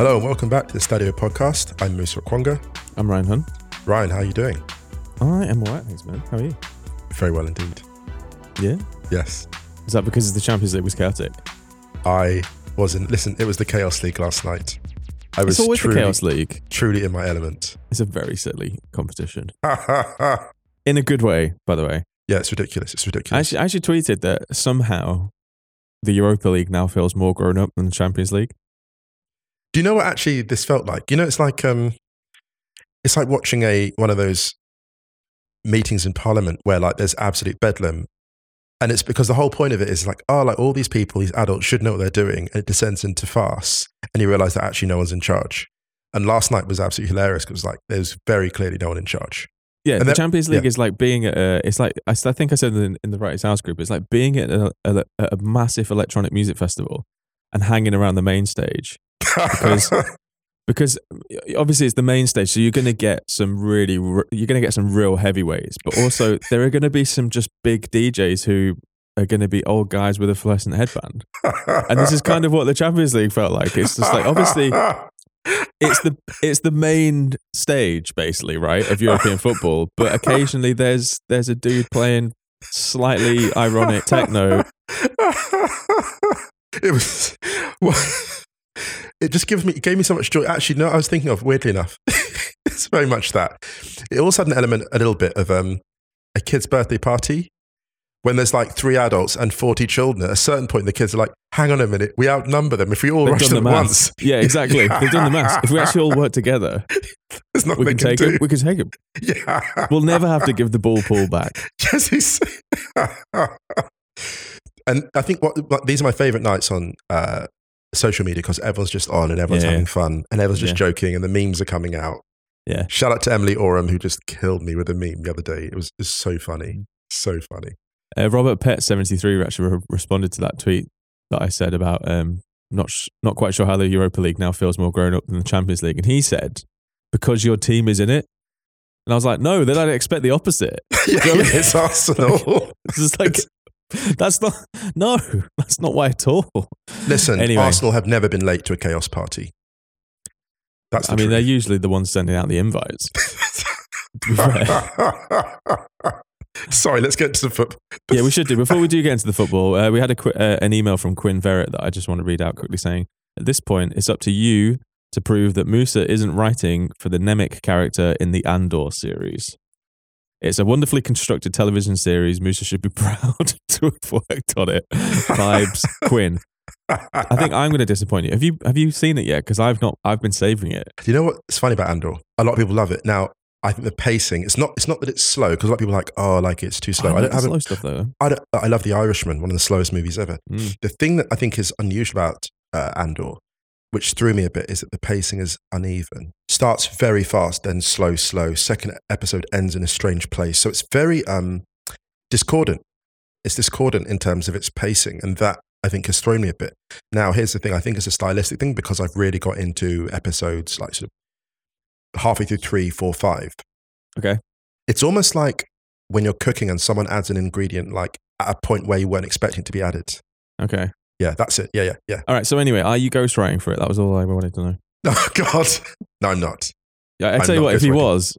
Hello and welcome back to the Stadio podcast. I'm Musa Okwonga. I'm Ryan Hunn. Ryan, how are you doing? I am alright, thanks, man. How are you? Very well indeed. Yeah. Yes. Is that because the Champions League was chaotic? I wasn't. Listen, it was the Chaos League last night. I was it's always truly, the Chaos League. truly in my element. It's a very silly competition. In a good way, by the way. Yeah, it's ridiculous. It's I ridiculous. actually, I actually tweeted that somehow the Europa League now feels more grown up than the Champions League. Do you know what actually this felt like? You know, it's like um, it's like watching a one of those meetings in Parliament where like there's absolute bedlam, and it's because the whole point of it is like, oh, like all these people, these adults should know what they're doing, and it descends into farce, and you realise that actually no one's in charge. And last night was absolutely hilarious because like there's very clearly no one in charge. Yeah, And the that- Champions League yeah. is like being at a, it's like, I, I think I said in, in the Wrighty's House group, it's like being at a, a, a massive electronic music festival and hanging around the main stage Because- because obviously it's the main stage, so you're going to get some really, you're going to get some real heavyweights, but also there are going to be some just big DJs who are going to be old guys with a fluorescent headband. And this is kind of what the Champions League felt like. It's just like obviously it's the it's the main stage basically, right, of European football, but occasionally there's there's a dude playing slightly ironic techno. it was. it just gives me it gave me so much joy. Actually, no, I was thinking of weirdly enough. it's very much that. It also had an element, a little bit of um, a kid's birthday party. When there's like three adults and 40 children, at a certain point, the kids are like, hang on a minute, we outnumber them. If we all They've rush done the them once, Yeah, exactly. They've done the maths. If we actually all work together, there's nothing we can can take do. it. We can take it. Yeah. We'll never have to give the ball pool back. Yes, and I think what, what these are my favorite nights on uh, social media because everyone's just on and everyone's Yeah. having fun and everyone's just Yeah. joking and the memes are coming out. Yeah. Shout out to Emily Oram who just killed me with a meme the other day. It was, it was so Mm. funny, so funny. Uh, Robert Pett seventy three actually re- responded to that tweet that I said about um, not sh- not quite sure how the Europa League now feels more grown up than the Champions League, and he said because your team is in it, and I was like, no, then I'd expect the opposite. yeah, you know I mean? it's Arsenal. It's just like that's not no, that's not why at all. Listen, Anyway. Arsenal have never been late to a chaos party. That's the I mean, truth. they're usually the ones sending out the invites. to be fair. Sorry, let's get to the football. yeah, we should do. Before we do get into the football, uh, we had a qu- uh, an email from Quinn Verrett that I just want to read out quickly saying, at this point, it's up to you to prove that Musa isn't writing for the Nemik character in the Andor series. It's a wonderfully constructed television series. Musa should be proud to have worked on it. Vibes Quinn. I think I'm going to disappoint you. Have you have you seen it yet? Because I've not. I've been saving it. Do you know what's funny about Andor? A lot of people love it. Now, I think the pacing. It's not. It's not that it's slow because a lot of people are like, oh, like it's too slow. I, I don't have. slow stuff though. I don't. I love The Irishman, one of the slowest movies ever. Mm. The thing that I think is unusual about uh, Andor, which threw me a bit, is that the pacing is uneven. Starts very fast, then slow, slow. Second episode ends in a strange place. So it's very um, discordant. It's discordant in terms of its pacing, and that I think has thrown me a bit. Now, here's the thing: I think it's a stylistic thing because I've really got into episodes like sort of halfway through three, four, five. Okay. It's almost like when you're cooking and someone adds an ingredient like at a point where you weren't expecting it to be added. Okay. Yeah, that's it. Yeah, yeah, yeah. All right. So anyway, are you ghostwriting for it? That was all I wanted to know. Oh God, no, I'm not. Yeah, I I'm tell you what, if he was,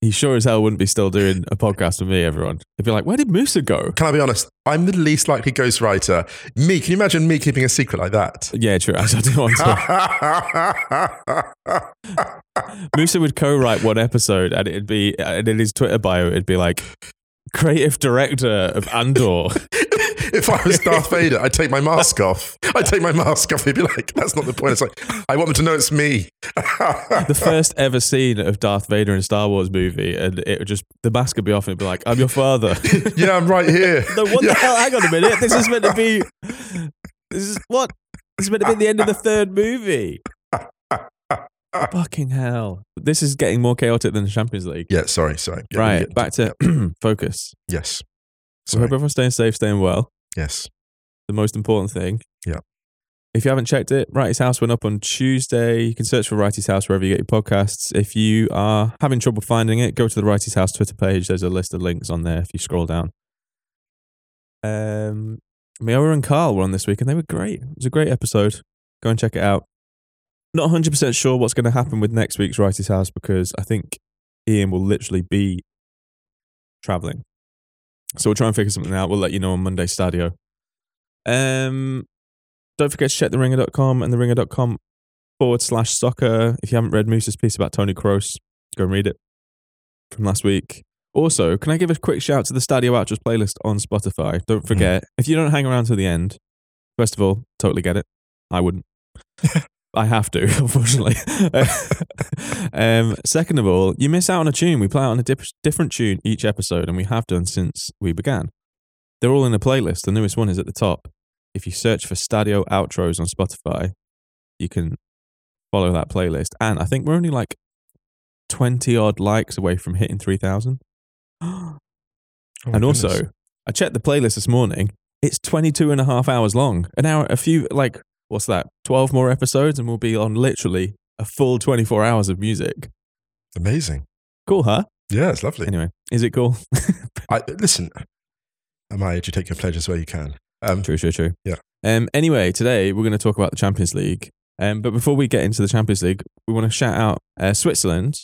he sure as hell wouldn't be still doing a podcast with me. Everyone, he'd be like, "Where did Musa go?" Can I be honest? I'm the least likely ghostwriter. Me, can you imagine me keeping a secret like that? Yeah, true. I don't want to. Musa would co-write one episode, and it'd be, and in his Twitter bio, it'd be like, "Creative director of Andor." if I was Darth Vader, I'd take my mask off. I'd take my mask off. He'd be like, "That's not the point." It's like, I want them to know it's me. the first ever scene of Darth Vader in a Star Wars movie, and it would just the mask would be off, and it'd be like, "I'm your father." yeah, I'm right here. no, what Yeah. the hell? Hang on a minute. This is meant to be. This is what. This is meant to be the end of the third movie. Fucking hell! This is getting more chaotic than the Champions League. Yeah, sorry, sorry. Yeah, right, back to focus. Yes. So hope everyone's staying safe, staying well. Yes. The most important thing. Yeah. If you haven't checked it, Wrighty's House went up on Tuesday. You can search for Wrighty's House wherever you get your podcasts. If you are having trouble finding it, go to the Wrighty's House Twitter page. There's a list of links on there if you scroll down. Um, Miora and Carl were on this week and they were great. It was a great episode. Go and check it out. Not 100% sure what's going to happen with next week's Wrighty's House because I think Ian will literally be traveling. So we'll try and figure something out. We'll let you know on Monday Stadio. Um, don't forget to check the theringer.com and the theringer.com forward slash soccer. If you haven't read Moose's piece about Toni Kroos, go and read it from last week. Also, can I give a quick shout to the Stadio Outros playlist on Spotify? Don't forget, if you don't hang around to the end, first of all, totally get it. I wouldn't. I have to, unfortunately. um, second of all, you miss out on a tune. We play out on a dip- different tune each episode, and we have done since we began. They're all in a playlist. The newest one is at the top. If you search for Stadio Outros on Spotify, you can follow that playlist. And I think we're only like 20 odd likes away from hitting 3,000. Oh and also, goodness. I checked the playlist this morning. It's 22 and a half hours long. An hour, a few, like, what's that? 12 more episodes, and we'll be on literally a full 24 hours of music. amazing. Cool, huh? Yeah, it's lovely. Anyway, is it cool? I, listen, at my age, you take your pleasures where you can. Um, True, true, true. Yeah. Um. Anyway, today we're going to talk about the Champions League. Um. But before we get into the Champions League, we want to shout out uh, Switzerland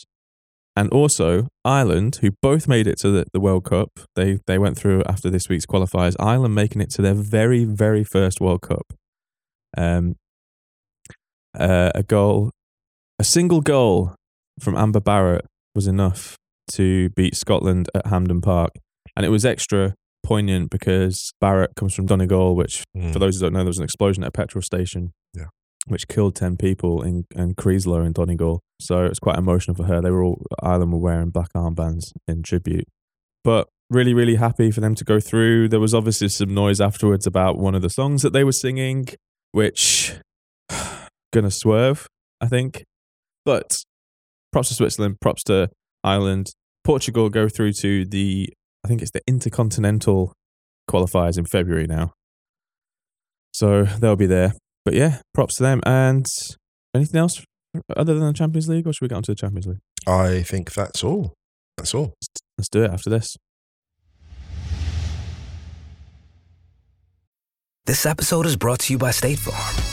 and also Ireland, who both made it to the, the World Cup. They they went through after this week's qualifiers. Ireland making it to their very very first World Cup. Um. Uh, a goal, a single goal from Amber Barrett was enough to beat Scotland at Hampden Park, and it was extra poignant because Barrett comes from Donegal, which, mm, for those who don't know, there was an explosion at a petrol station, Yeah. which killed ten people in in Creeslough in Donegal. So it's quite emotional for her. They were all Ireland were wearing black armbands in tribute, but really, really happy for them to go through. There was obviously some noise afterwards about one of the songs that they were singing, which gonna swerve, I think. But props to Switzerland, props to Ireland. Portugal go through to the, I think it's the Intercontinental qualifiers in February now. So they'll be there. But yeah, props to them. And anything else other than the Champions League, or should we get on to the Champions League? I think that's all. That's all. Let's do it after this. This episode is brought to you by State Farm.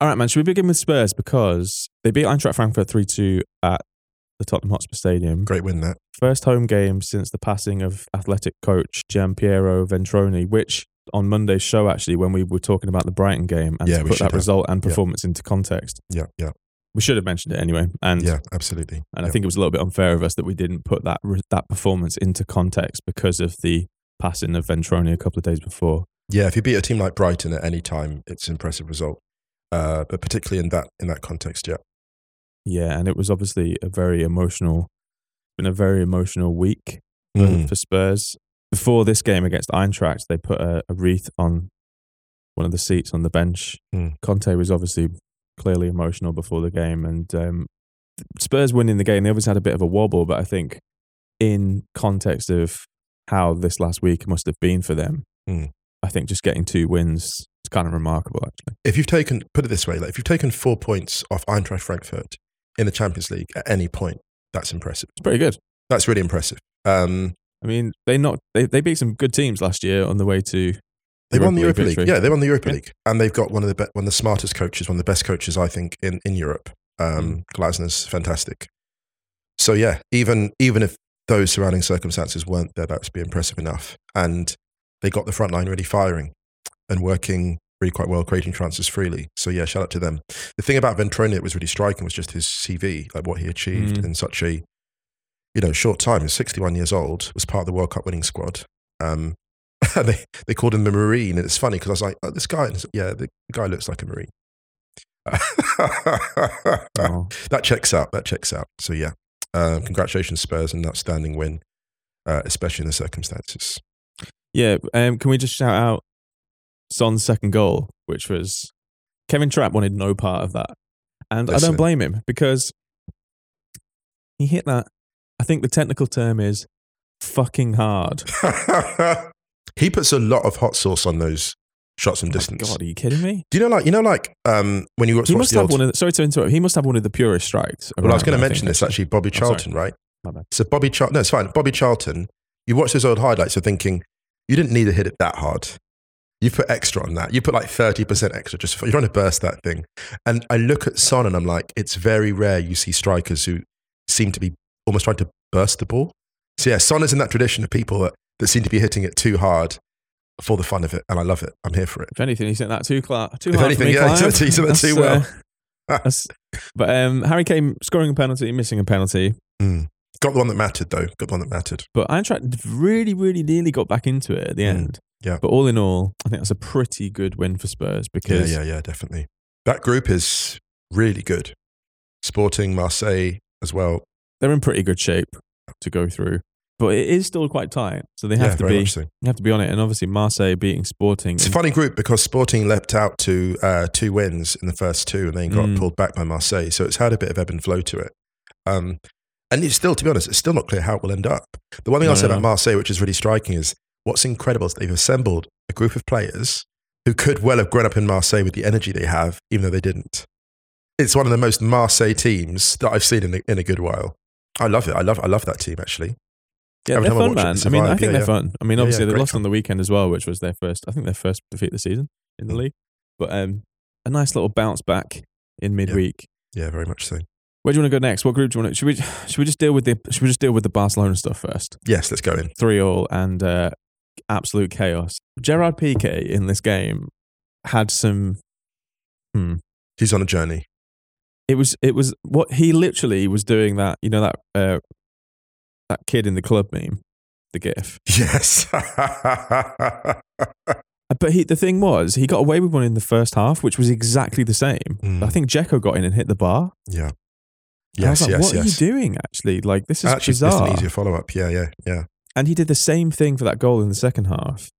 All right, man. Should we begin with Spurs because they beat Eintracht Frankfurt three two at the Tottenham Hotspur Stadium. Great win that. First home game since the passing of athletic coach Giampiero Ventrone, which on Monday's show, actually, when we were talking about the Brighton game and Yeah, to put that have. result and Yeah. performance into context, Yeah, yeah, we should have mentioned it anyway. And yeah, absolutely. and I think it was a little bit unfair of us that we didn't put that that performance into context because of the passing of Ventrone a couple of days before. Yeah, if you beat a team like Brighton at any time, it's an impressive result. Uh, but particularly in that in that context, yeah. Yeah, and it was obviously a very emotional, been a very emotional week for, Mm. for Spurs. Before this game against Eintracht, they put a, a wreath on one of the seats on the bench. Mm. Conte was obviously clearly emotional before the game, and um, Spurs winning the game, they obviously had a bit of a wobble, but I think in context of how this last week must have been for them, Mm. I think just getting two wins is kind of remarkable, actually. If you've taken, put it this way, like if you've taken four points off Eintracht Frankfurt in the Champions League at any point, that's impressive. It's pretty good. That's really impressive. Um, I mean, they not they, they beat some good teams last year on the way to they won the Europa Europa League League. Yeah, they won the Europa Yeah. League, and they've got one of the be- one of the smartest coaches, one of the best coaches I think in in Europe. Um, Glasner's fantastic. So yeah, even even if those surrounding circumstances weren't there, that would be impressive enough. And they got the front line really firing and working really quite well, creating chances freely. So yeah, shout out to them. The thing about Ventrone that was really striking was just his CV, like what he achieved Mm. in such a you know short time. He's 61 years old, was part of the World Cup winning squad. Um, they they called him the Marine, and it's funny because I was like, oh, this guy, yeah, the guy looks like a Marine. oh, that checks out. That checks out. So yeah, um, congratulations Spurs, an outstanding win, uh, especially in the circumstances. Yeah, um, can we just shout out Son's second goal, which was Kevin Trapp wanted no part of that, and I don't blame him because he hit that. I think the technical term is fucking hard. he puts a lot of hot sauce on those shots from Oh distance. God, are you kidding me? Do you know, like you know, like um, when you watch, He must the have old, one of. The, sorry to interrupt. He must have one of the purest strikes. Well, I was going to mention this actually. Bobby Oh. Charlton, right? So Bobby Charlton, no, it's fine. Bobby Charlton. You watch those old highlights, you're thinking you didn't need to hit it that hard. You put extra on that. You put like thirty percent extra just for you're trying to burst that thing. And I look at Son and I'm like, it's very rare you see strikers who seem to be almost trying to burst the ball. So yeah, Son is in that tradition of people that, that seem to be hitting it too hard for the fun of it, and I love it. I'm here for it. If anything, he sent that too cla- too If hard anything, for me, yeah, he Clive. sent- he sent that too well. uh, but um, Harry Kane scoring a penalty, missing a penalty. Mm. Got the one that mattered though. Got the one that mattered. But Eintracht really, really nearly got back into it at the Mm, end. Yeah. But all in all, I think that's a pretty good win for Spurs because yeah, yeah, definitely. That group is really good. Sporting Marseille as well. they're in pretty good shape to go through. But it is still quite tight, so they have yeah, to be so. you have to be on it. And obviously, Marseille beating Sporting. It's a funny group because Sporting leapt out to uh, two wins in the first two and then got Mm. pulled back by Marseille. So it's had a bit of ebb and flow to it. Um, and it's still, to be honest, it's still not clear how it will end up. The one thing I'll say no, about. Marseille, which is really striking, is what's incredible is they've assembled a group of players who could well have grown up in Marseille with the energy they have, even though they didn't. It's one of the most Marseille teams that I've seen in a, in a good while. I love it. I love, I love that team actually. yeah, every they're fun, it, man. it's I mean, I think Yeah, they're yeah. fun. I mean, obviously yeah, they lost fun. on the weekend as well, which was their first. I think their first defeat of the season in the Mm. league. But um, a nice little bounce back in midweek. Yeah, very much so. Where do you want to go next? What group do you want to? Should we should we just deal with the should we just deal with the Barcelona stuff first? Yes, let's go in. Three all and uh, absolute chaos. Gerard Piqué in this game had some. Hmm. He's on a journey. It was it was what he literally was doing that you know that uh, that kid in the club meme, the GIF. Yes. But he the thing was he got away with one in the first half, which was exactly the same. Mm. I think Dzeko got in and hit the bar. yeah. And I was Yes, like, yes, what yes. are you doing? Actually, like this is Actually, it's bizarre. an easier follow up. Yeah, yeah, yeah. And he did the same thing for that goal in the second half.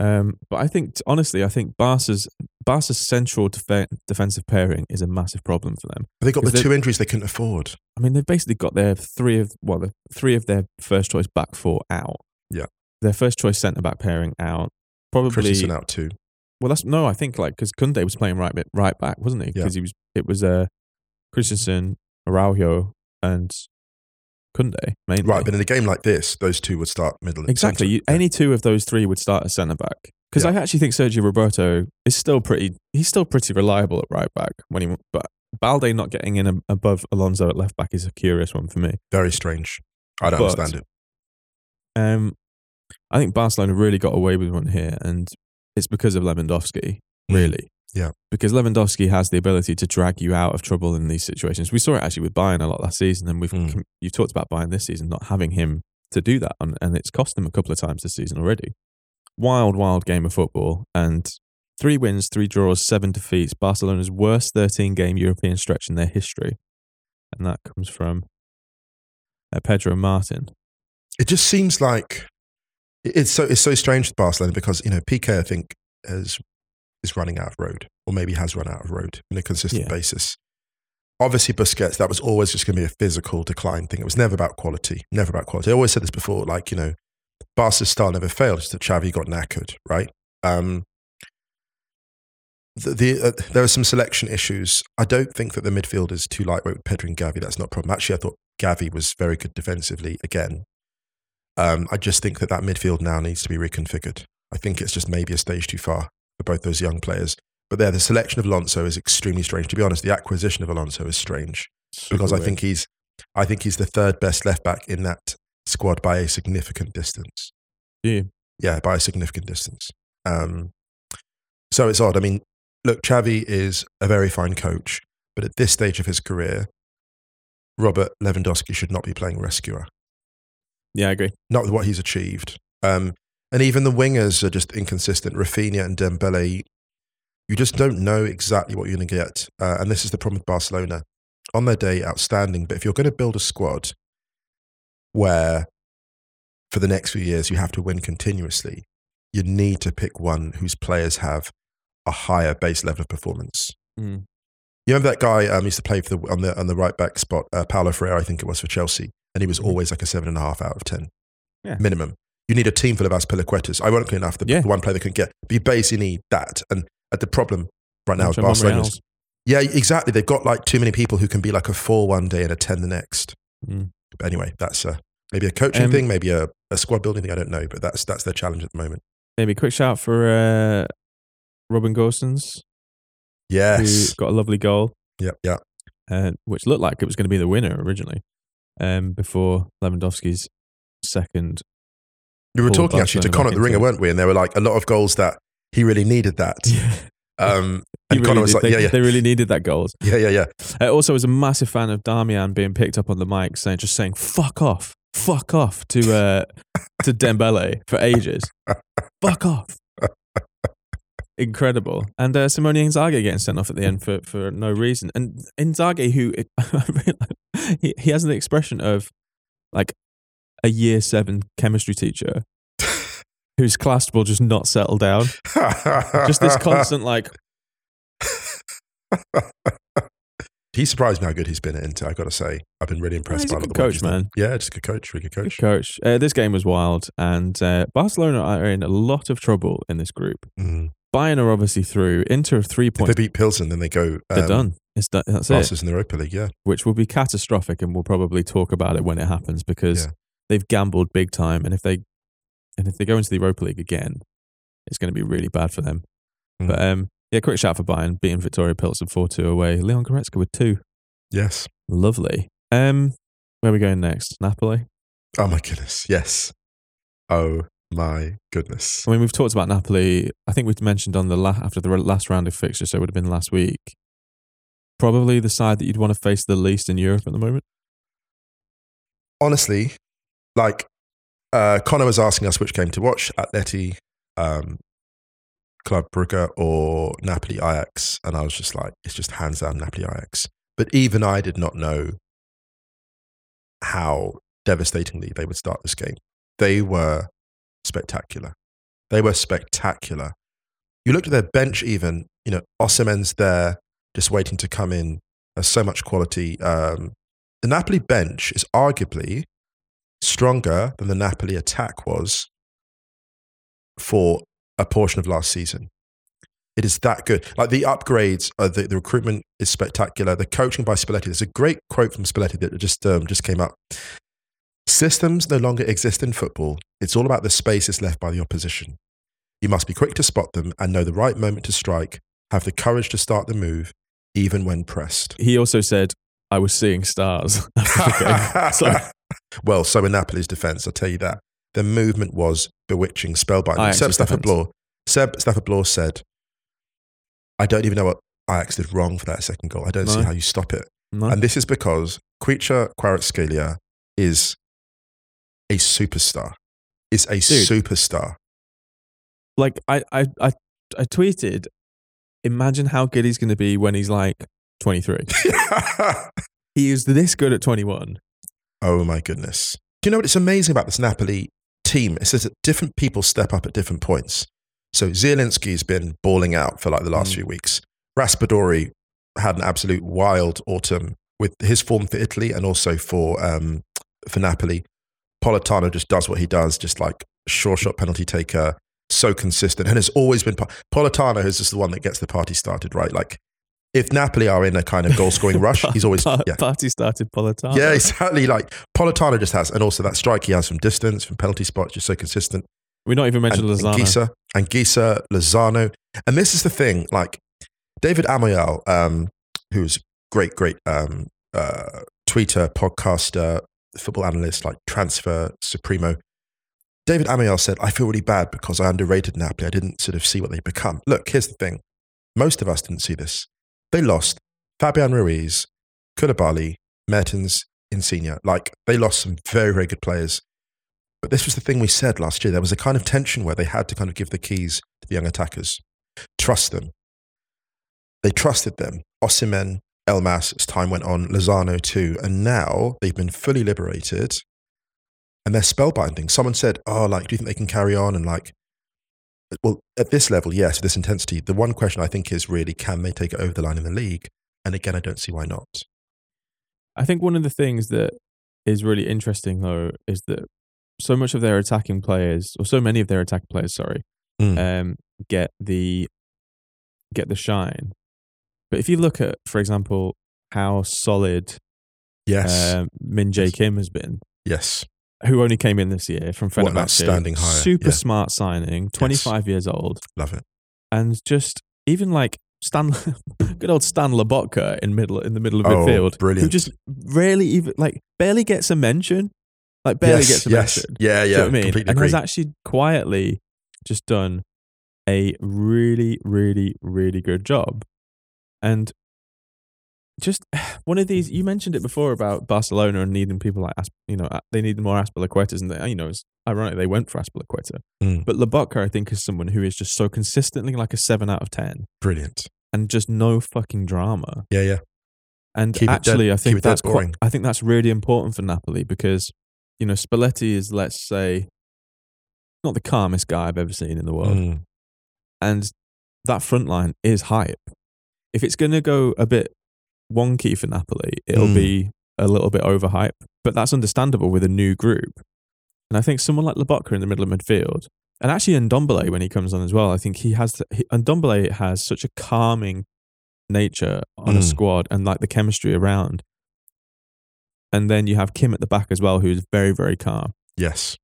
Um, but I think, honestly, I think Barca's Barca's central def- defensive pairing is a massive problem for them. But they got the two injuries they couldn't afford. I mean, they've basically got their three of well, the three of their first choice back four out. Yeah. their first choice centre back pairing out. probably Christensen out too. well. That's no, I think like because Koundé was playing right bit- right back, wasn't he? Yeah. Because he was it was uh Christensen, Araujo, and Koundé mainly. Right, but in a game like this, those two would start middle. Exactly. You. Any two of those three would start a centre back. Because Yeah. I actually think Sergi Roberto is still pretty. He's still pretty reliable at right back when he. But Balde not getting in above Alonso at left back is a curious one for me. Very strange. I don't But- understand it. Um, I think Barcelona really got away with one here, and it's because of Lewandowski. Really, Yeah. Because Lewandowski has the ability to drag you out of trouble in these situations. We saw it actually with Bayern a lot last season, and we've Mm. you've talked about Bayern this season not having him to do that, and, and it's cost them a couple of times this season already. Wild, wild game of football, and three wins, three draws, seven defeats. Barcelona's worst 13 game European stretch in their history, and that comes from uh, Pedro Martin. It just seems like it's so it's so strange with Barcelona because you know PK I think has is running out of road or maybe has run out of road on a consistent Yeah. basis. Obviously, Busquets that was always just going to be a physical decline thing. It was never about quality. Never about quality. I always said this before. Like you know, Barca's style never failed. It's that Xavi got knackered, right? Um, the, the uh, there are some selection issues. I don't think that the midfield is too lightweight with Pedri and Gavi. That's not a problem. Actually, I thought Gavi was very good defensively again. Um, I just think that that midfield now needs to be reconfigured. I think it's just maybe a stage too far for both those young players. But there, the selection of Alonso is extremely strange. To be honest, the acquisition of Alonso is strange because I think he's, I think he's the third best left back in that squad by a significant distance. Yeah. Yeah, by a significant distance. Um, so it's odd. I mean, look, Xavi is a very fine coach, but at this stage of his career, Robert Lewandowski should not be playing rescuer Yeah, I agree. not with what he's achieved. Um, and even the wingers are just inconsistent. Raphinha and Dembele, you just don't know exactly what you're going to get. Uh, and this is the problem with Barcelona. On their day, outstanding. But if you're going to build a squad where for the next few years you have to win continuously, you need to pick one whose players have a higher base level of performance. Mm. You remember that guy um, used to play for the, on the on the right back spot, uh, Paulo Ferreira, I think it was for Chelsea, and he was Mhm. always like a seven and a half out of ten, Yeah. minimum. You need a team full of Azpilicuetas. Ironically enough, the, Yeah. the one player they can get, but you basically need that. And at the problem right now with Nacho Barcelona, yeah, exactly. They've got like too many people who can be like a four one day and a ten the next. Mm. But anyway, that's uh, maybe a coaching Um, thing, maybe a, a squad building thing. I don't know, but that's that's their challenge at the moment. Maybe a quick shout for uh, Robin Gosens, Yes. who got a lovely goal, Yep. Yeah. uh, which looked like it was going to be the winner originally, um, before Lewandowski's second. We were talking actually to Connor at the ringer, weren't we? And there were like a lot of goals that he really needed that. Um, and really Connor was did- like, they, yeah, yeah, they really needed that goals. yeah, yeah, yeah. I also was a massive fan of Darmian being picked up on the mic saying just saying "fuck off, fuck off" to uh, to Dembele for ages. fuck off. Incredible, and uh, Simone Inzaghi getting sent off at the end for, for no reason, and Inzaghi, who he, he has an expression of like a year seven chemistry teacher whose class will just not settle down, just this constant like he surprised me how good he's been at Inter. I got to say, I've been really impressed he's by a good the coach, man. Yeah, just a good coach, really good Good coach. coach. Uh, this game was wild, and uh, Barcelona are in a lot of trouble in this group. Mm. Bayern are obviously through. Inter of three If they beat Pilsen, then they go. They're um, done. It's done. That's it. In the Europa League. Yeah, Which will be catastrophic, and we'll probably talk about it when it happens because Yeah. They've gambled big time. And if they and if they go into the Europa League again, it's going to be really bad for them. Mm. But um, yeah, quick shout for Bayern beating Viktoria Pilsen four two away. Leon Goretzka with two. yes. Lovely. Um, where are we going next? Napoli. Oh my goodness. Yes. Oh my goodness. I mean, we've talked about Napoli. I think we've mentioned on the la- after the last round of fixtures, so it would have been last week. Probably the side that you'd want to face the least in Europe at the moment. honestly, like uh, Connor was asking us which game to watch: Atleti, um, Club Brugge, or Napoli Ajax, and I was just like, it's just hands down Napoli Ajax. But even I did not know how devastatingly they would start this game. They were spectacular. They were spectacular. You looked at their bench, even you know, Osimhen's there, just waiting to come in. There's so much quality. Um, the Napoli bench is arguably stronger than the Napoli attack was for a portion of last season. It is that good. Like the upgrades, uh, the, the recruitment is spectacular. The coaching by Spalletti. There's a great quote from Spalletti that just um, just came up. Systems no longer exist in football. It's all about the spaces left by the opposition. You must be quick to spot them and know the right moment to strike. Have the courage to start the move, even when pressed. He also said, "I was seeing stars." after the game. so well, so in Napoli's defence, I'll tell you that the movement was bewitching, spellbinding. Seb Stafford. Bloor, Seb Stafford Bloor said, "I don't even know what Ajax did wrong for that second goal. I don't see how you stop it." no. And this is because Khvicha Kvaratskhelia is a superstar. Is a Dude. superstar. like I, I, I, I tweeted, imagine how good he's going to be when he's like 23. he is this good at 21. Oh my goodness. Do you know what? It's amazing about this Napoli team. It says that different people step up at different points. So Zielinski's been balling out for like the last Mm. few weeks. Raspadori had an absolute wild autumn with his form for Italy and also for um, for Napoli. Politano just does what he does, just like sure shot penalty taker, so consistent, and has always been. Politano is just the one that gets the party started, right? Like if Napoli are in a kind of goal scoring rush, he's always yeah. Party started Politano. Yeah, exactly. Like Politano just has, and also that strike he has from distance, from penalty spots, just so consistent. We not even mentioned and, Lozano. and Gisa and Gisa Lozano. And this is the thing, like David Amoyal, um, who's great, great um, uh, tweeter, podcaster, football analyst, like transfer supremo. David Amoyal said, "I feel really bad because I underrated Napoli. I didn't sort of see what they become." Look, here's the thing: most of us didn't see this. They lost Fabian Ruiz, Koulibaly, Mertens, Insigne. Like they lost some very, very good players. But this was the thing we said last year. There was a kind of tension where they had to kind of give the keys to the young attackers. Trust them. They trusted them. Osimhen, Elmas, as time went on, Lozano too. And now they've been fully liberated and they're spellbinding. Someone said, Oh, like, do you think they can carry on? And like, well, at this level, yes, this intensity. The one question I think is really, can they take it over the line in the league? And again, I don't see why not. I think one of the things that is really interesting though is that so much of their attacking players, or so many of their attacking players, sorry, Mm. um, get the get the shine. But if you look at, for example, how solid Yes. um, Min Jae Kim has been, yes. Who only came in this year from What Fenerbahce, outstanding hire, super yeah. smart signing, twenty five years old, Love it. and just even like Stan, good old Stan Lobotka in middle in the middle of Oh, midfield, who just rarely even like barely gets a mention, like barely yes, gets a yes. mention. Yeah, yeah. you know what I mean? And agree. has actually quietly just done a really, really, really good job. And just one of these, you mentioned it before about Barcelona and needing people like, you know, they need more Azpilicuetas. And, they, you know, it's ironic they went for Azpilicueta. Mm. But Lobotka, I think, is someone who is just so consistently like a 7 out of 10 Brilliant. and just no fucking drama. Yeah, yeah. And Keep actually, I think that's quite. I think that's really important for Napoli because you know Spalletti is, let's say, not the calmest guy I've ever seen in the world, Mm. and that front line is hype. If it's going to go a bit wonky for Napoli, it'll Mm. be a little bit overhyped, but that's understandable with a new group. And I think someone like Lobotka in the middle of midfield, and actually Ndombele when he comes on as well, I think he has he, Ndombele has such a calming nature on a Mm. squad and like the chemistry around. And then you have Kim at the back as well, who's very very calm. Yes.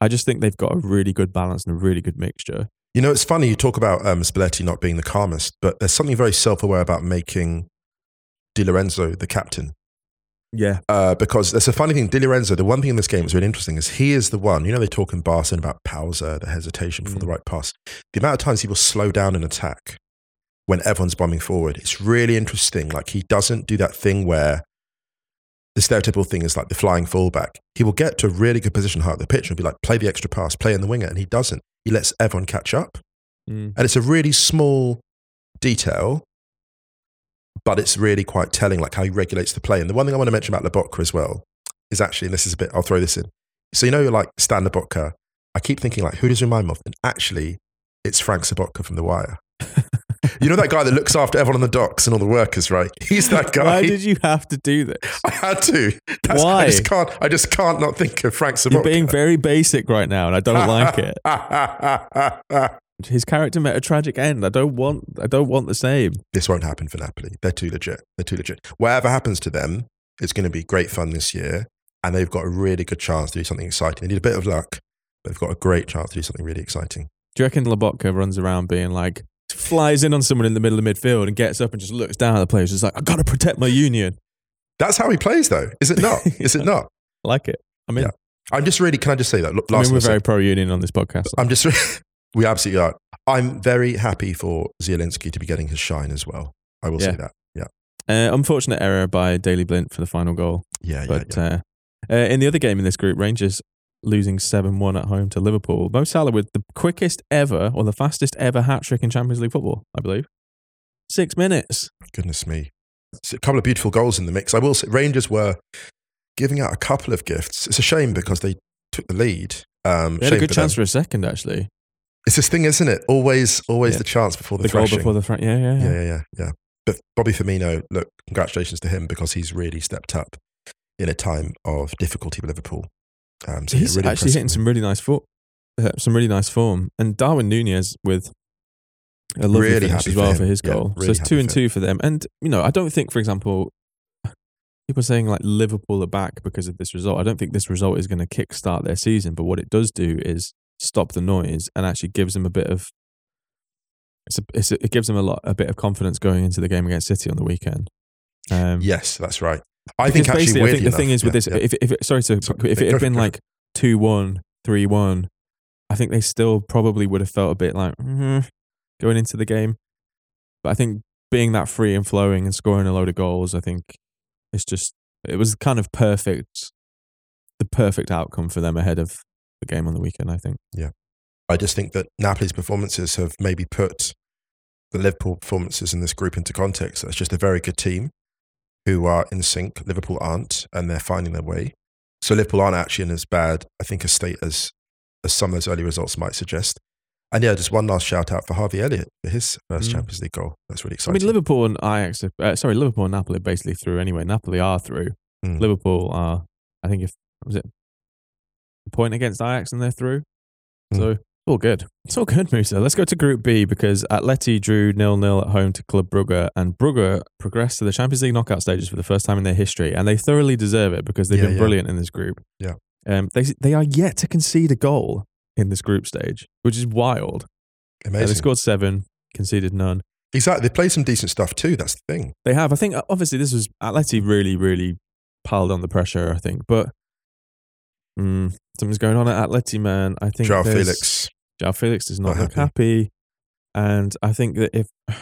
I just think they've got a really good balance and a really good mixture. You know, it's funny you talk about um, Spalletti not being the calmest, but there's something very self-aware about making Di Lorenzo the captain. Yeah, Uh, because there's a funny thing, Di Lorenzo, the one thing in this game that's really interesting is he is the one, you know, they talk in Barcelona about pausa, the hesitation for the Mm. right pass. The amount of times he will slow down an attack when everyone's bombing forward, it's really interesting. Like he doesn't do that thing where the stereotypical thing is like the flying fullback. He will get to a really good position high up the pitch and be like, play the extra pass, play in the winger, and he doesn't. He lets everyone catch up. Mm. And it's a really small detail, but it's really quite telling, like how he regulates the play. And the one thing I want to mention about Lobotka as well is actually, and this is a bit, I'll throw this in. So, you know, you're like Stan Lobotka. I keep thinking, like, who does remind me of? And actually, it's Frank Sabotka from The Wire. you know that guy that looks after everyone on the docks and all the workers, right? He's that guy. Why did you have to do this? I had to. That's, I just can't. I just can't not think of Frank Sabotka. You're being very basic right now, and I don't like it. His character met a tragic end. I don't want. I don't want the same. This won't happen for Napoli. They're too legit. They're too legit. Whatever happens to them, it's going to be great fun this year, and they've got a really good chance to do something exciting. They need a bit of luck, but they've got a great chance to do something really exciting. Do you reckon Lobotka runs around being like, flies in on someone in the middle of midfield and gets up and just looks down at the players, just like, I've got to protect my union. That's how he plays, though, is it not? Is it not? I like it. I mean, Yeah. I'm just really. Can I just say that? Look, I last mean, we're very pro union on this podcast. I'm just. we absolutely are. I'm very happy for Zielinski to be getting his shine as well. I will Yeah. say that. Yeah. Uh, unfortunate error by Daley Blind for the final goal. Yeah. Yeah. But yeah. Uh, uh, in the other game in this group, Rangers losing 7 1 at home to Liverpool. Mo Salah with the quickest ever or the fastest ever hat trick in Champions League football, I believe. Six minutes. Goodness me. It's a couple of beautiful goals in the mix. I will say Rangers were giving out a couple of gifts. It's a shame because they took the lead. Um, They had a good chance them. for a second, actually. It's this thing, isn't it? Always, always Yeah. the chance before the, The, goal before the front. Yeah, yeah, yeah. yeah, yeah, yeah. But Bobby Firmino, look, congratulations to him because he's really stepped up in a time of difficulty with Liverpool. Um, so He's really actually hitting some really nice foot, uh, some really nice form. And Darwin Nunez with a lovely Really finish as well him. for his Yeah, goal. so it's two and two for them. And you know, I don't think, for example, people are saying like Liverpool are back because of this result. I don't think this result is going to kickstart their season. But what it does do is stop the noise and actually gives them a bit of. It's a, it's a, it gives them a lot, a bit of confidence going into the game against City on the weekend. Um, Yes, that's right. I think actually, I think the thing enough- is with yeah, this, yeah. if, if sorry to, Sorry, if it had been like 2 1, 3 1, I think they still probably would have felt a bit like "Mhm," going into the game. But I think being that free and flowing and scoring a load of goals, I think it's just, it was kind of perfect, the perfect outcome for them ahead of the game on the weekend, I think. Yeah. I just think that Napoli's performances have maybe put the Liverpool performances in this group into context. It's just a very good team who are in sync. Liverpool aren't, and they're finding their way. So Liverpool aren't actually in as bad, I think, a state as as some of those early results might suggest. And yeah, just one last shout out for Harvey Elliott for his first Mm. Champions League goal. That's really exciting. I mean, Liverpool and Ajax, uh, sorry, Liverpool and Napoli are basically through anyway. Napoli are through. Mm. Liverpool are, I think, if was it point against Ajax and they're through. Mm. So all good. It's all good, Musa. Let's go to Group B because Atleti drew nil nil at home to Club Brugge, and Brugge progressed to the Champions League knockout stages for the first time in their history, and they thoroughly deserve it because they've Yeah, been yeah. brilliant in this group. Yeah. Um, they they are yet to concede a goal in this group stage, which is wild. Uh, they scored seven, conceded none. exactly. They played some decent stuff too. That's the thing. They have. I think obviously this was Atleti really, really piled on the pressure. I think, but mm, something's going on at Atleti, man. I think Joao Felix. Joao Felix does not Not look happy, and I think that if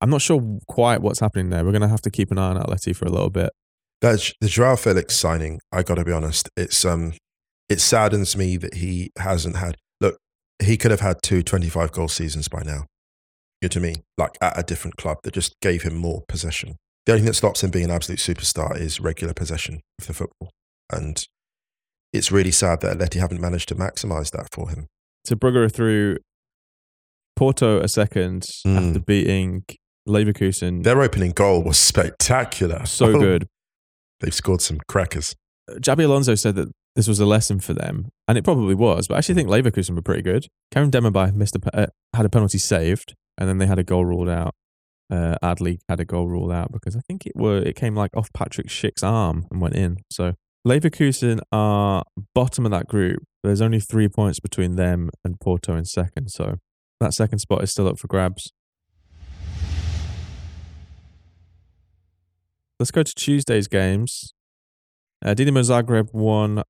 I'm not sure quite what's happening there, we're going to have to keep an eye on Atleti for a little bit. That's the Joao Felix signing. I got to be honest. It's um, it saddens me that he hasn't had. Look, he could have had two 25 goal seasons by now. You know what I mean? Like at a different club that just gave him more possession. The only thing that stops him being an absolute superstar is regular possession of the football, and it's really sad that Atleti haven't managed to maximise that for him. So Brugge are through Porto a second Mm. after beating Leverkusen. Their opening goal was spectacular. so Oh, good. They've scored some crackers. Xabi Alonso said that this was a lesson for them, and it probably was. But I actually think Leverkusen were pretty good. Kerem Demirbay missed a, uh, had a penalty saved, and then they had a goal ruled out. Uh, Adli had a goal ruled out because I think it were it came like off Patrick Schick's arm and went in. So Leverkusen are bottom of that group. There's only three points between them and Porto in second, so that second spot is still up for grabs. Let's go to Tuesday's games. Uh, Dinamo Zagreb won,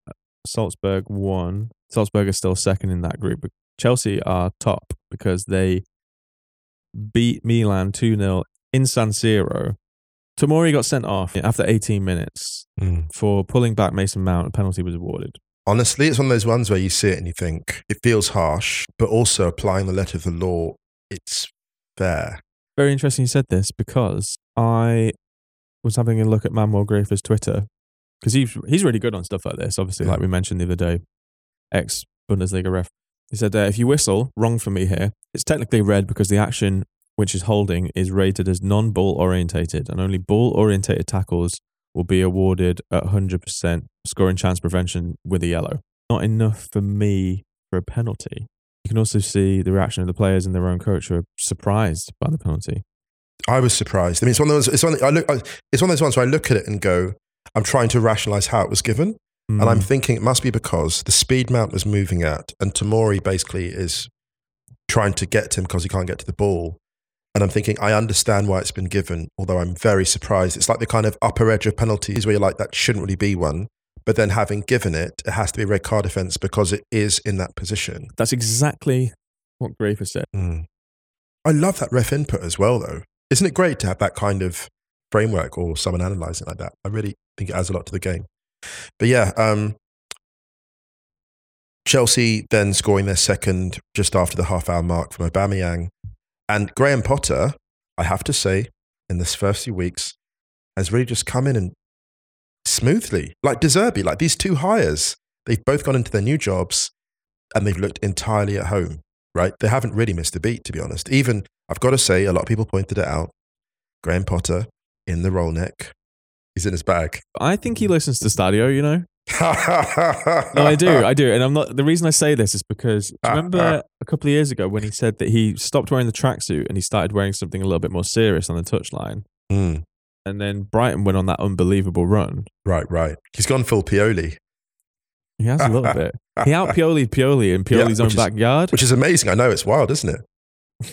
Salzburg won. Salzburg are still second in that group. Chelsea are top because they beat Milan 2 0 in San Siro. Tomori got sent off after 18 minutes for pulling back Mason Mount. A penalty was awarded. Honestly, it's one of those ones where you see it and you think it feels harsh, but also applying the letter of the law, it's fair. Very interesting you said this because I was having a look at Manuel Gräfe's Twitter because he's he's really good on stuff like this. Obviously, Yeah. like we mentioned the other day, ex Bundesliga ref. He said, uh, "If you whistle, wrong for me here. It's technically red because the action which is holding is rated as non-ball orientated, and only ball-orientated tackles will be awarded at 100% scoring chance prevention with a yellow. Not enough for me for a penalty. You can also see the reaction of the players and their own coach who are surprised by the penalty. I was surprised. I mean, it's one of those. It's one. I look. It's one of those ones where I look at it and go, I'm trying to rationalize how it was given, and I'm Mm. thinking it must be because the speed Mount was moving at, and Tomori basically is trying to get to him because he can't get to the ball. And I'm thinking, I understand why it's been given, although I'm very surprised. It's like the kind of upper edge of penalties where you're like, that shouldn't really be one. But then having given it, it has to be a red card offence because it is in that position. That's exactly what Gräfe said. Mm. I love that ref input as well, though. Isn't it great to have that kind of framework or someone analysing like that? I really think it adds a lot to the game. But yeah, um, Chelsea then scoring their second just after the half hour mark from Aubameyang. And Graham Potter, I have to say, in this first few weeks, has really just come in and smoothly, like De Zerbi, like these two hires, they've both gone into their new jobs and they've looked entirely at home right? They haven't really missed a beat, to be honest. Even, I've got to say, a lot of people pointed it out. Graham Potter in the roll neck. He's in his bag. I think he listens to Stadio, you know? no, I do. I do. And I'm not, the reason I say this is because remember a couple of years ago when he said that he stopped wearing the tracksuit and he started wearing something a little bit more serious on the touchline? Mm, And then Brighton went on that unbelievable run. right, right. He's gone full Pioli, He has a little bit. He out Piolied Pioli in Yeah, Pioli's own is- backyard. which is amazing. I know it's wild, isn't it?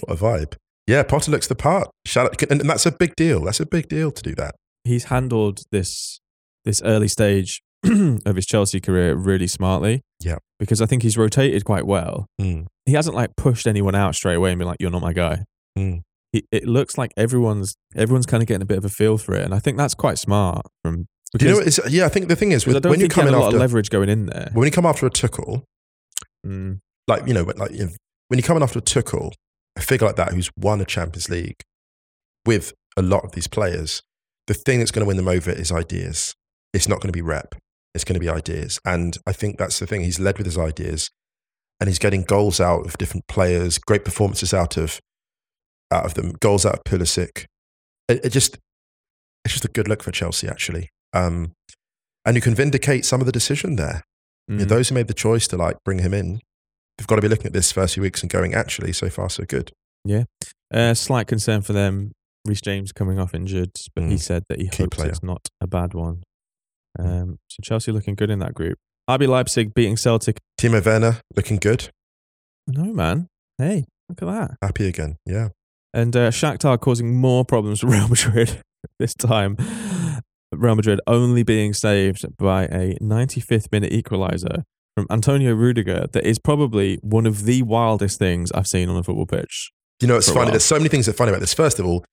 What a vibe. Yeah, Potter looks the part. Shout out, and and that's a big deal. That's a big deal to do that. He's handled this this early stage of his Chelsea career really smartly. Yeah. Because I think he's rotated quite well. Mm, He hasn't like pushed anyone out straight away and been like, "You're not my guy." mm. He, it looks like everyone's everyone's kind of getting a bit of a feel for it, and I think that's quite smart. From Do you know? Yeah, I think the thing is, because with, when you come in a lot after, of leverage going in there. when you come after a Tuchel, Mm. like you know, when- like you know, when you come in after a Tuchel, a figure like that who's won a Champions League with a lot of these players, the thing that's going to win them over is ideas. It's not going to be rep. It's going to be ideas, and I think that's the thing. He's led with his ideas, and he's getting goals out of different players, great performances out of out of them, goals out of Pulisic. It, it just it's just a good look for Chelsea, actually. Um, and you can vindicate some of the decision there. You know, Mm. those who made the choice to like bring him in, they've got to be looking at this first few weeks and going, actually, so far so good. Yeah, uh, slight concern for them. Reece James coming off injured, but he Mm. said that he Key hopes player. it's not a bad one. Um, so Chelsea looking good in that group. RB Leipzig beating Celtic. Timo Werner looking good, No man, hey, look at that. happy again. Yeah, And uh, Shakhtar causing more problems for Real Madrid this time. Real Madrid only being saved by a 95th minute equaliser from Antonio Rudiger. That is probably one of the wildest things I've seen on a football pitch. you know it's funny. There's so many things that are funny about this. First of all,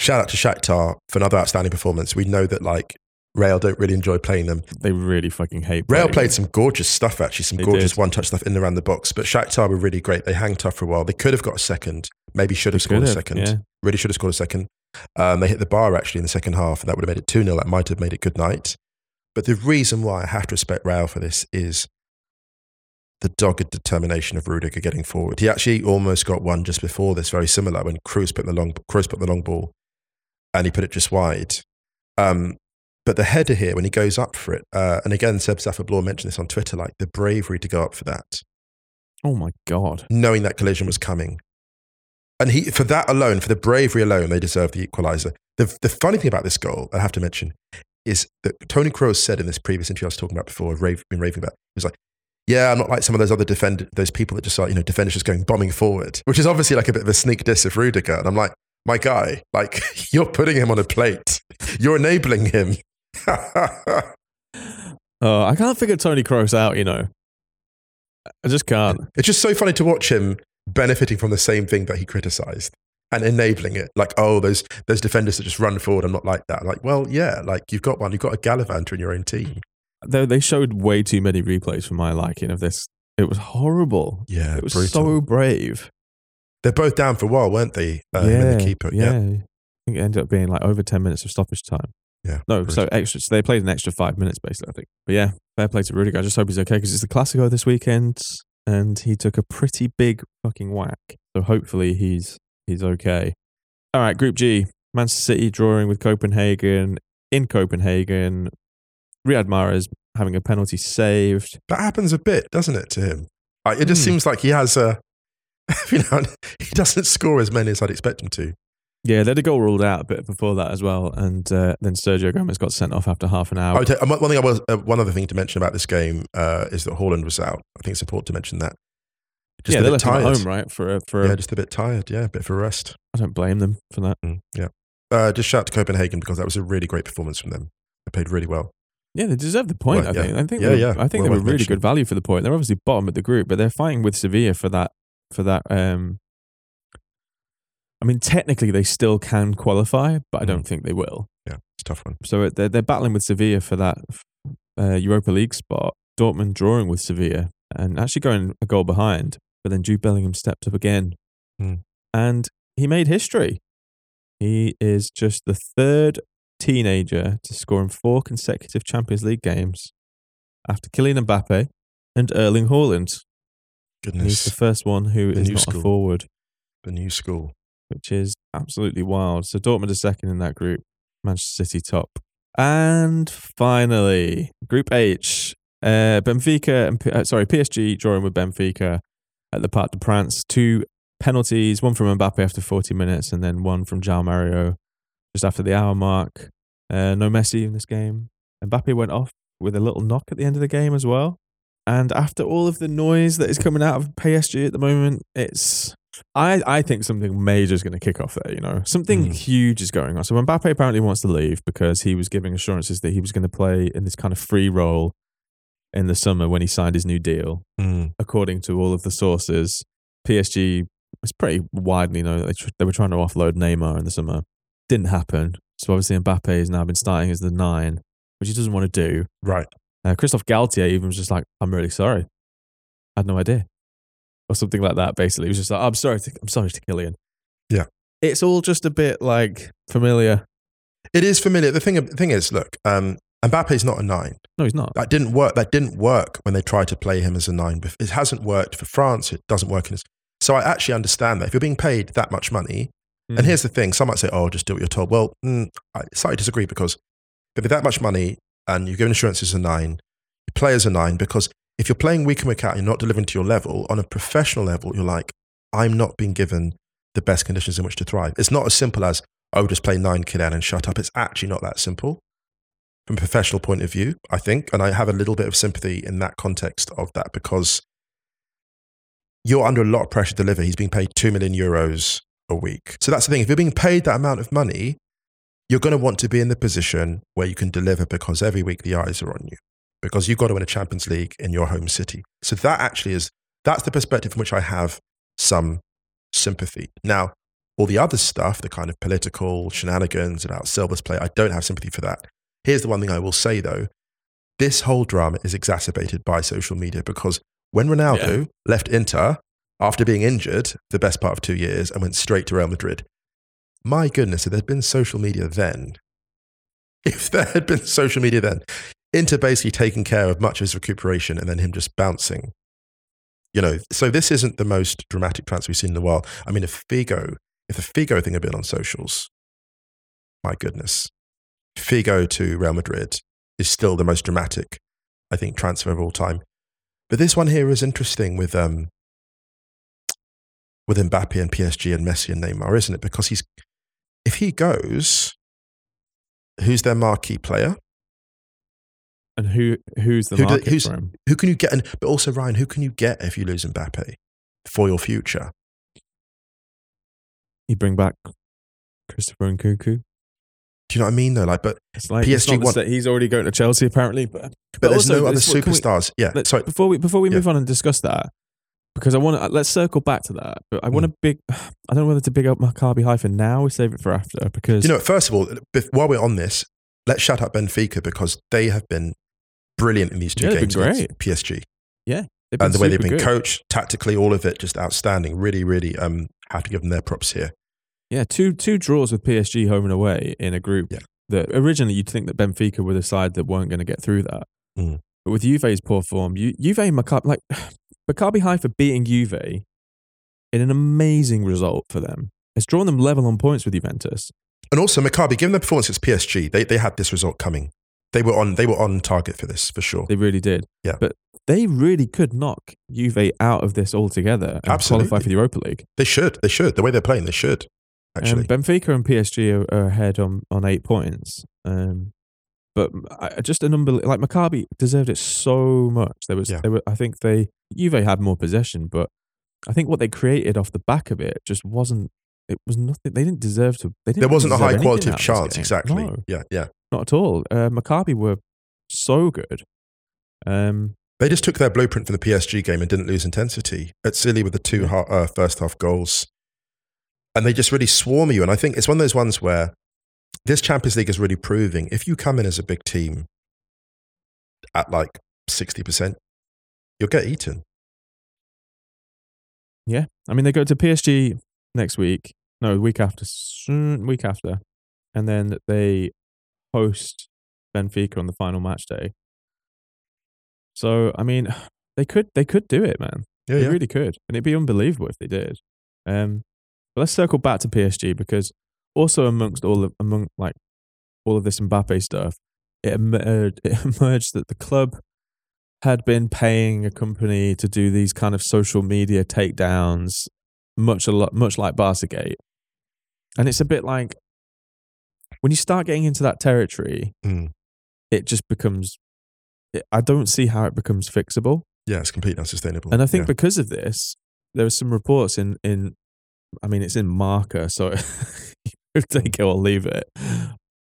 shout out to Shakhtar for another outstanding performance. We know that like Real don't really enjoy playing them. They really fucking hate. Playing played them. some gorgeous stuff actually, some They gorgeous did. one touch stuff in and around the box. But Shakhtar were really great. They hang tough for a while. They could have got a second, maybe should have They scored a have, second. yeah. really should have scored a second. Um, they hit the bar actually in the second half, and that would have made it 2 0. That might have made it good night. But the reason why I have to respect Real for this is the dogged determination of Rudiger getting forward. He actually almost got one just before this, very similar, when Kroos put the long, Kroos put the long ball and he put it just wide. Um, but the header here, when he goes up for it, uh, and again, Seb Stafford-Bloor mentioned this on Twitter, like the bravery to go up for that Oh my god! knowing that collision was coming. And he, for that alone, for the bravery alone, they deserve the equaliser. The, the funny thing about this goal, I have to mention, is that Toni Kroos said in this previous interview I was talking about before, I've rave, been raving about, he was like, yeah, I'm not like some of those other defend those people that just are, you know, defenders just going bombing forward, which is obviously like a bit of a sneak diss of Rudiger. And I'm like, my guy, like you're putting him on a plate. You're enabling him. Oh, I can't figure Toni Kroos out. You know, I just can't. It's just so funny to watch him benefiting from the same thing that he criticized and enabling it. Like, oh, those those defenders that just run forward. I'm not like that. Like, well, yeah, like you've got one. You've got a Gallivanter in your own team. They they showed way too many replays for my liking of this. It was horrible. Yeah, It was brutal. so brave. They're both down for a while, weren't they? Um, him and the keeper. Yeah. Yeah. I think it ended up being like over 10 minutes of stoppage time. Yeah. No, so extra. So they played an extra five minutes, basically, I think. But yeah, fair play to Rudiger. I just hope he's okay because it's the Classico this weekend and he took a pretty big fucking whack. So hopefully he's he's okay. All right, Group G. Manchester City drawing with Copenhagen in Copenhagen. Riyad Mahrez having a penalty saved. That happens a bit, doesn't it, to him? Like, it just Hmm. seems like he has a you know, he doesn't score as many as I'd expect him to. Yeah, they had a goal ruled out a bit before that as well, and uh, then Sergio Gomez got sent off after half an hour. One thing I was uh, one other thing to mention about this game uh, is that Haaland was out. I think it's important to mention that. Just yeah, a they bit tired. at home, right? For a, for a, Yeah, just a bit tired. Yeah, a bit for a rest. I don't blame them for that. Mm, yeah. Uh, just shout to Copenhagen because that was a really great performance from them. They played really well. Yeah, they deserve the point. Well, I yeah. think. I think. Yeah, they were, yeah. I think Well they were really good value for the point. They're obviously bottom of the group, but they're fighting with Sevilla for that. For that. Um, I mean, technically, they still can qualify, but I don't Mm. think they will. Yeah, it's a tough one. So they're they're battling with Sevilla for that uh, Europa League spot. Dortmund drawing with Sevilla and actually going a goal behind, but then Jude Bellingham stepped up again, Mm. and he made history. He is just the third teenager to score in four consecutive Champions League games, after Kylian Mbappe and Erling Haaland. And he's the first one who The is not school. a forward the new school. Which is absolutely wild. So Dortmund are second in that group, Manchester City top. And finally, Group H, uh, Benfica and uh, sorry PSG drawing with Benfica at the Parc de France. Two penalties, one from Mbappe after 40 minutes, and then one from Joao Mario just after the hour mark. Uh, no Messi in this game. Mbappe went off with a little knock at the end of the game as well. And after all of the noise that is coming out of PSG at the moment, it's I, I think something major is going to kick off there, you know. Something Mm. huge is going on. So Mbappe apparently wants to leave because he was giving assurances that he was going to play in this kind of free role in the summer when he signed his new deal. Mm. According to all of the sources, PSG was pretty widely known that they, tr- they were trying to offload Neymar in the summer. Didn't happen. So obviously Mbappe has now been starting as the nine, which he doesn't want to do. Right. Uh, Christophe Galtier even was just like, "I'm really sorry, I had no idea," or something like that. Basically, he was just like, "I'm sorry, to, I'm sorry to Kylian." Yeah. it's all just a bit like familiar. It is familiar. The thing, thing is, look, um, Mbappe's not a nine. No, he's not. That didn't work. That didn't work when they tried to play him as a nine. It hasn't worked for France. It doesn't work in his. So I actually understand that if you're being paid that much money, Mm. and here's the thing: some might say, "Oh, just do what you're told." Well, mm, I slightly disagree because if you're that much money and you're given assurance as a nine, you play as a nine because if you're playing week in and you're not delivering to your level on a professional level. You're like, I'm not being given the best conditions in which to thrive. It's not as simple as oh, just play nine kid and shut up. It's actually not that simple from a professional point of view. I think, and I have a little bit of sympathy in that context of that because you're under a lot of pressure to deliver. He's being paid two million euros a week. So that's the thing. If you're being paid that amount of money, you're going to want to be in the position where you can deliver because every week the eyes are on you because you've got to win a Champions League in your home city. So that actually is, that's the perspective from which I have some sympathy. Now, all the other stuff, the kind of political shenanigans about Silva's play, I don't have sympathy for that. Here's the one thing I will say though. This whole drama is exacerbated by social media because when Ronaldo left Inter after being injured the best part of two years and went straight to Real Madrid, my goodness, if there'd been social media then, if there had been social media then, Inter basically taking care of much of his recuperation and then him just bouncing. You know, so this isn't the most dramatic transfer we've seen in a while. I mean, if Figo, if the Figo thing had been on socials, my goodness, Figo to Real Madrid is still the most dramatic, I think, transfer of all time. But this one here is interesting with um, with Mbappe and PSG and Messi and Neymar, isn't it? Because he's if he goes, who's their marquee player? And who who's the Who do- market who's- for him? Who can you get? And, but also, Ryan, who can you get if you lose Mbappe for your future? You bring back Christopher Nkunku. Do you know what I mean? Though, like, but It's like PSG won- he's already going to Chelsea apparently, but but, there's also, no other can we- superstars. yeah, Let- sorry. Before we before we Yeah. move on and discuss that, because I want to let's circle back to that. But I want Mm. to big. I don't know whether to big up Maccabi Haifa now or save it for after because you know, first of all, while we're on this, let's shout out Benfica because they have been brilliant in these two Yeah, games been against PSG. been and the way they've been good. coached, tactically, all of it just outstanding. Really, really um, have to give them their props here. Yeah, two two draws with PSG home and away in a group Yeah. that originally you'd think that Benfica were the side that weren't going to get through that. Mm. But with Juve's poor form, Ju- Juve and Maccabi, like Maccabi Haifa beating Juve in an amazing result for them. It's drawn them level on points with Juventus. And also, Maccabi, given their performance against PSG, they, they had this result coming. They were on they were on target for this for sure. They really did. Yeah. But they really could knock Juve out of this altogether and Absolutely. qualify for the Europa League. They should. They should. The way they're playing, they should. Actually, Um, Benfica and PSG are, are ahead on, on eight points. Um, but I, just a number like Maccabi deserved it so much. There was, Yeah. they were, I think they Juve had more possession, but I think what they created off the back of it just wasn't. It was nothing. They didn't deserve to. They didn't there wasn't a high quality of chance. Exactly. No, Yeah, yeah. Not at all. Uh, Maccabi were so good. Um, They just took their blueprint from the PSG game and didn't lose intensity. Atzili with the two ha- uh, first half goals, and they just really swarm you. And I think it's one of those ones where this Champions League is really proving if you come in as a big team at like sixty percent, you'll get eaten. Yeah, I mean they go to PSG next week. No, week after. Week after, and then they host Benfica on the final match day. So I mean, they could they could do it, man. Yeah, they yeah. really could, and it'd be unbelievable if they did. Um, but let's circle back to PSG because also amongst all of among like all of this Mbappe stuff, it emerged, it emerged that the club had been paying a company to do these kind of social media takedowns, much a lot, much like Barcagate. And it's a bit like when you start getting into that territory, Mm. it just becomes. It, I don't see how it becomes fixable. Yeah, it's completely unsustainable. And I think Yeah. because of this, there are some reports in in. I mean, it's in Marca, so take it or leave it,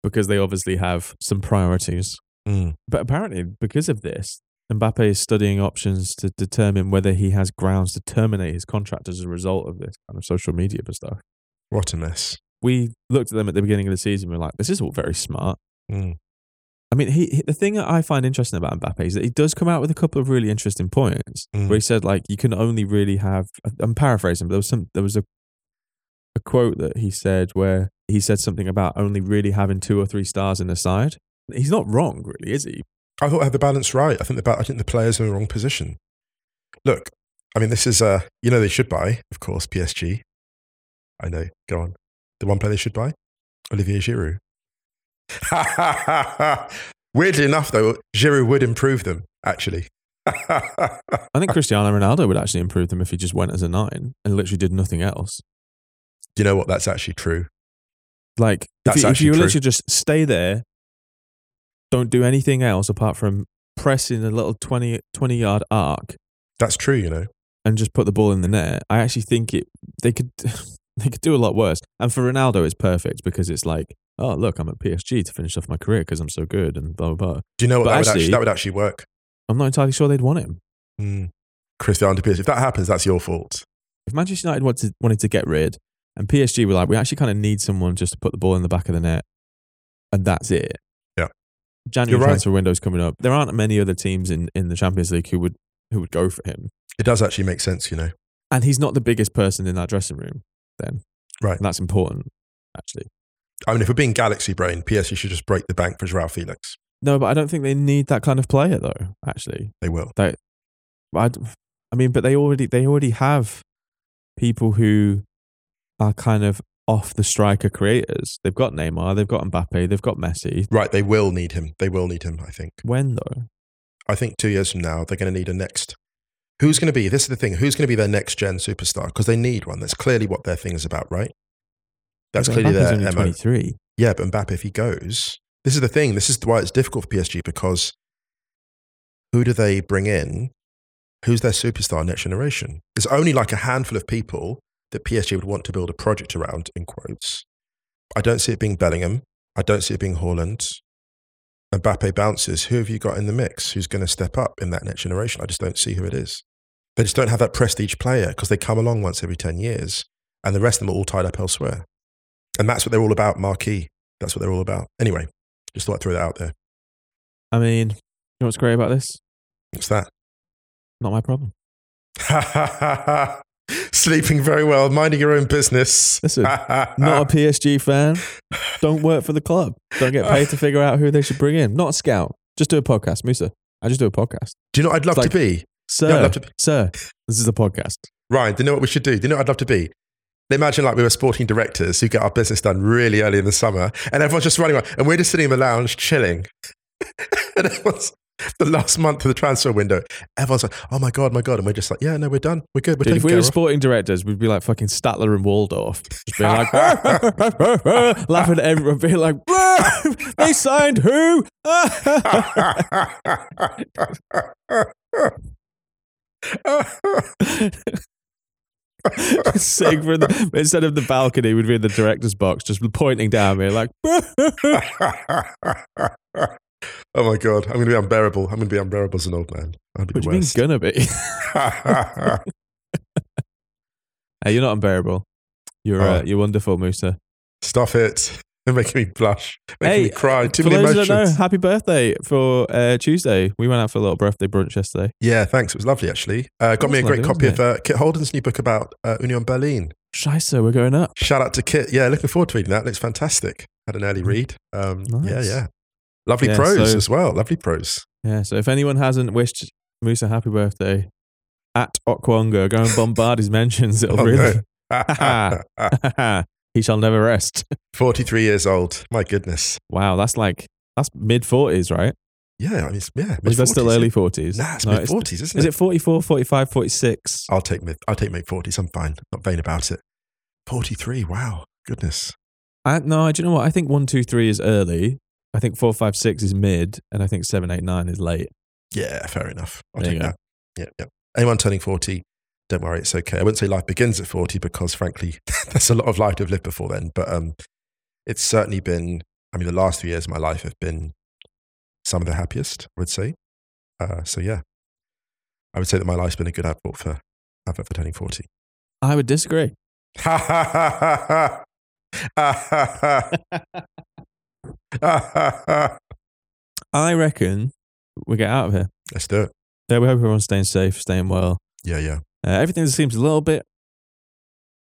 because they obviously have some priorities. Mm. But apparently, because of this, Mbappe is studying options to determine whether he has grounds to terminate his contract as a result of this kind of social media stuff. what a mess. We looked at them at the beginning of the season. We are like, this is all very smart. Mm. I mean, he, he- the thing that I find interesting about Mbappe is that he does come out with a couple of really interesting points. Mm. Where he said, like, you can only really have. I'm paraphrasing, but there was some. There was a a quote that he said where he said something about only really having two or three stars in the side. He's not wrong, really, is he? I thought I had the balance right. I think the ba- I think the players are in the wrong position. Look, I mean, this is uh, you know, they should buy, of course, PSG. I know. Go on. The one player they should buy, Olivier Giroud. Weirdly enough, though, Giroud would improve them. Actually, I think Cristiano Ronaldo would actually improve them if he just went as a nine and literally did nothing else. you know what? That's actually true. Like, if you, if you literally just stay there, don't do anything else apart from pressing a little 20, 20 yard arc That's true. You know. and just put the ball in the net, I actually think it they could they could do a lot worse. And for Ronaldo, it's perfect because it's like, oh look, I'm at PSG to finish off my career because I'm so good and blah blah blah. Do you know what? But That would, actually, actually- that would actually work. I'm not entirely sure they'd want him. Mm. Cristiano to PSG. If that happens, that's your fault. If Manchester United wanted wanted to get rid, and PSG were like, we actually kind of need someone just to put the ball in the back of the net, and that's it. Yeah. January right. transfer window's coming up. There aren't many other teams in, in the Champions League who would who would go for him, It does actually make sense. You know. and he's not the biggest person in that dressing room. Then, Right. and that's important, actually. I mean, if we're being galaxy brain, PSG should just break the bank for Joao Felix. No, but I don't think they need that kind of player, though. Actually, They will. I, I mean, but they already they already have people who are kind of off the striker creators. They've got Neymar, they've got Mbappe, they've got Messi. Right. They will need him. They will need him. I think. When though? I think two years from now, they're going to need a next. Who's going to be, this is the thing, who's going to be their next gen superstar? Because they need one. That's clearly what their thing is about, right? That's But clearly Mbappe's their only MO. 23. Yeah, but Mbappe, if he goes, this is the thing. This is why it's difficult for PSG because who do they bring in? Who's their superstar next generation? There's only like a handful of people that PSG would want to build a project around, in quotes. I don't see it being Bellingham. I don't see it being Haaland. Mbappe bounces. Who have you got in the mix? Who's going to step up in that next generation? I just don't see who it is. They just don't have that prestige player because they come along once every 10 years and the rest of them are all tied up elsewhere. And that's what they're all about, marquee. That's what they're all about. Anyway, just thought I'd throw that out there. I mean, you know what's great about this? What's that? Not my problem. Sleeping very well, minding your own business. Listen, Not a PSG fan. Don't work for the club. Don't get paid to figure out who they should bring in. Not a scout. Just do a podcast, Musa. I just do a podcast. Do you know what I'd love like- to be? Sir, I'd love to be- sir, this is a podcast. Ryan, do you know what we should do? Do you know what I'd love to be? Imagine like we were sporting directors who get our business done really early in the summer and everyone's just running around and we're just sitting in the lounge chilling. and everyone's, the last month of the transfer window, everyone's like, "Oh my god, my god," and we're just like, "Yeah, no, we're done. We're good. We're Dude, if we were of." sporting directors, we'd be like fucking Statler and Waldorf, just being like laughing at everyone, being like, "They signed who?" Sitting from the, instead of the balcony, we'd be in the director's box, just pointing down, being like, oh my god, I'm going to be unbearable. I'm going to be unbearable as an old man. I'd be "What do you mean gonna be?" hey, you're not unbearable. You're uh, Oh. you're wonderful, Musa. Stop it. You're making me blush. Making Hey, me cry. Too for many those emotions. know, happy birthday for uh, Tuesday. We went out for a little birthday brunch yesterday. Yeah, thanks. It was lovely, actually. Uh, got me a was great lovely, copy of uh, Kit Holden's new book about uh, Union Berlin. Scheiße, we're going up. Shout out to Kit. Yeah, looking forward to reading that. Looks fantastic. Had an early read. Um, Yeah. Nice. yeah. Lovely Yeah, prose so- as well. Lovely prose. Yeah, so if anyone hasn't wished Musa happy birthday at Okwonga, go and bombard his mentions. It'll Oh, really. no. he shall never rest. 43 years old. My goodness. Wow, that's like, that's mid 40s, right? Yeah, I mean, it's- yeah. Is that still early 40s? Nah, it's No, mid 40s, isn't Is it? it 44, 45, 46? I'll take mid. I'll take mid 40s. I'm fine. Not vain about it. 43. Wow. Goodness. I, no, do you know what? I think one, two, three is early. I think four, five, six is mid, and I think seven, eight, nine is late. Yeah, fair enough. I'll There take that. Yeah, yeah. Anyone turning 40, don't worry, it's okay. I wouldn't say life begins at 40 because, frankly, there's a lot of life to have lived before then. But um, it's certainly been, I mean, the last three years of my life have been some of the happiest, I would say. Uh, so, yeah, I would say that my life's been a good advert for, advert for turning 40. I would disagree. Ha ha ha ha. I reckon we get out of here. Let's do it. Yeah, we hope everyone's staying safe, staying well. Yeah, yeah. Uh, everything seems a little bit,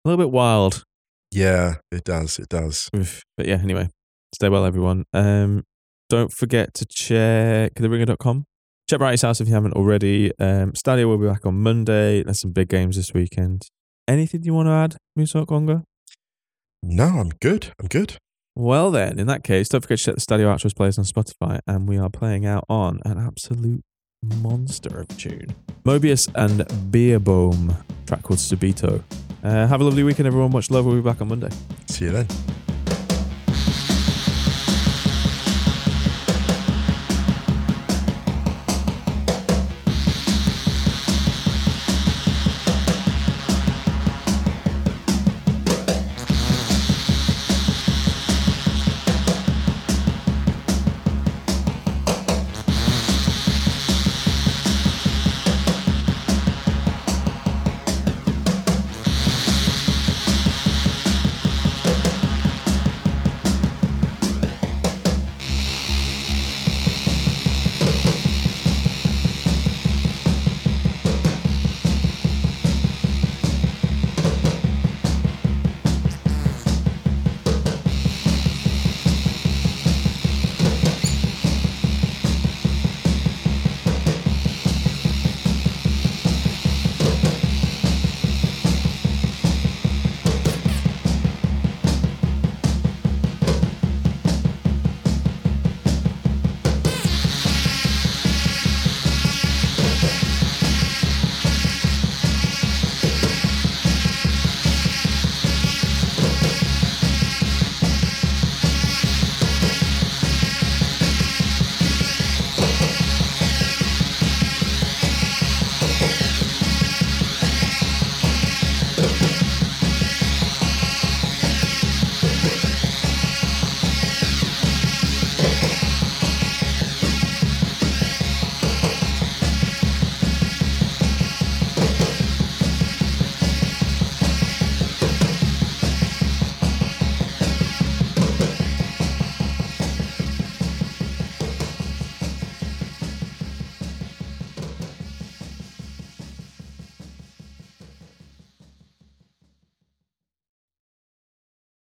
a little bit wild. Yeah, it does. It does. With, but yeah, anyway, stay well, everyone. Um, don't forget to check the theringer.com. Check Wrighty's House if you haven't already. Um, Stadio will be back on Monday. There's some big games this weekend. Anything you want to add, Musa Okwonga? No, I'm good. I'm good. Well, then, in that case, don't forget to check the Stadio Outros plays on Spotify, and we are playing out on an absolute monster of tune. Mobius and Beerbohm, track called Subito. Uh, have a lovely weekend, everyone. Much love. We'll be back on Monday. See you then.